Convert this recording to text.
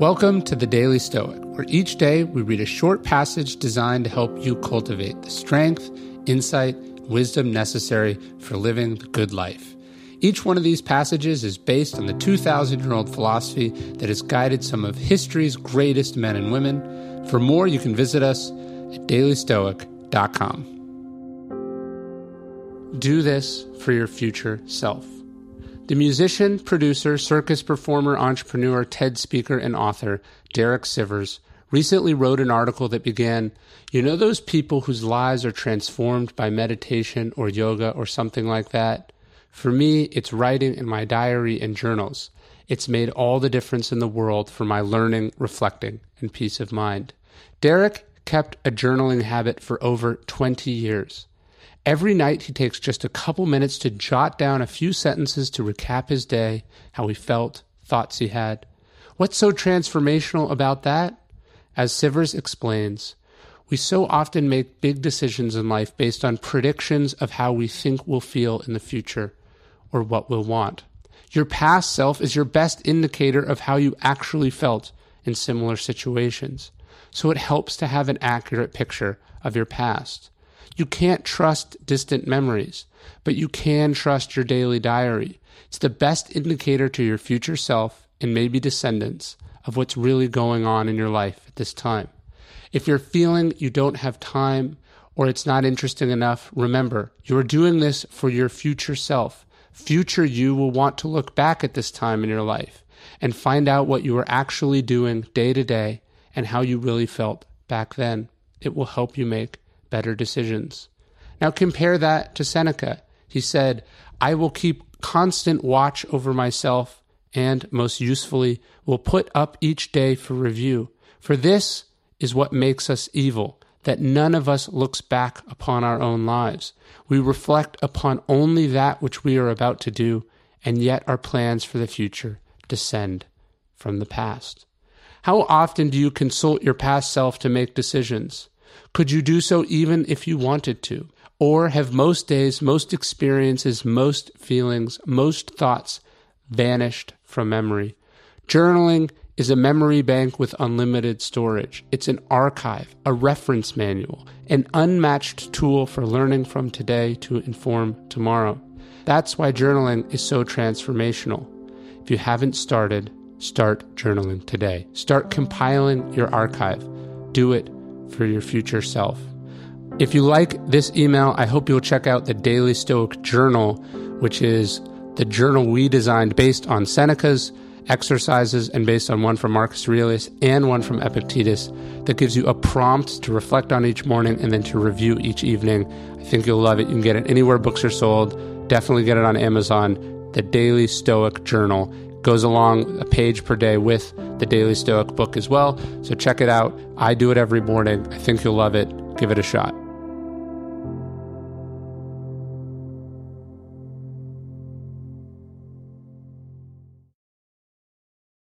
Welcome to the Daily Stoic, where each day we read a short passage designed to help you cultivate the strength, insight, wisdom necessary for living the good life. Each one of these passages is based on the 2,000 year old philosophy that has guided some of history's greatest men and women. For more, you can visit us at dailystoic.com. Do this for your future self. The musician, producer, circus performer, entrepreneur, TED speaker, and author Derek Sivers recently wrote an article that began You know those people whose lives are transformed by meditation or yoga or something like that? For me, it's writing in my diary and journals. It's made all the difference in the world for my learning, reflecting, and peace of mind. Derek kept a journaling habit for over 20 years. Every night, he takes just a couple minutes to jot down a few sentences to recap his day, how he felt, thoughts he had. What's so transformational about that? As Sivers explains, we so often make big decisions in life based on predictions of how we think we'll feel in the future or what we'll want. Your past self is your best indicator of how you actually felt in similar situations. So it helps to have an accurate picture of your past. You can't trust distant memories, but you can trust your daily diary. It's the best indicator to your future self and maybe descendants of what's really going on in your life at this time. If you're feeling you don't have time or it's not interesting enough, remember, you're doing this for your future self. Future you will want to look back at this time in your life and find out what you were actually doing day to day and how you really felt back then. It will help you make better decisions. Now compare that to Seneca. He said, I will keep constant watch over myself and, most usefully, will put up each day for review. For this is what makes us evil, that none of us looks back upon our own lives. We reflect upon only that which we are about to do, and yet our plans for the future descend from the past. How often do you consult your past self to make decisions? Could you do so even if you wanted to? Or have most days, most experiences, most feelings, most thoughts vanished from memory? Journaling is a memory bank with unlimited storage. It's an archive, a reference manual, an unmatched tool for learning from today to inform tomorrow. That's why journaling is so transformational. If you haven't started, start journaling today. Start compiling your archive. Do it for your future self. If you like this email, I hope you'll check out the Daily Stoic Journal, which is the journal we designed based on Seneca's exercises and based on one from Marcus Aurelius and one from Epictetus that gives you a prompt to reflect on each morning and then to review each evening. I think you'll love it. You can get it anywhere books are sold. Definitely get it on Amazon. The Daily Stoic Journal goes along a page per day with the Daily Stoic book as well. So check it out. I do it every morning. I think you'll love it. Give it a shot.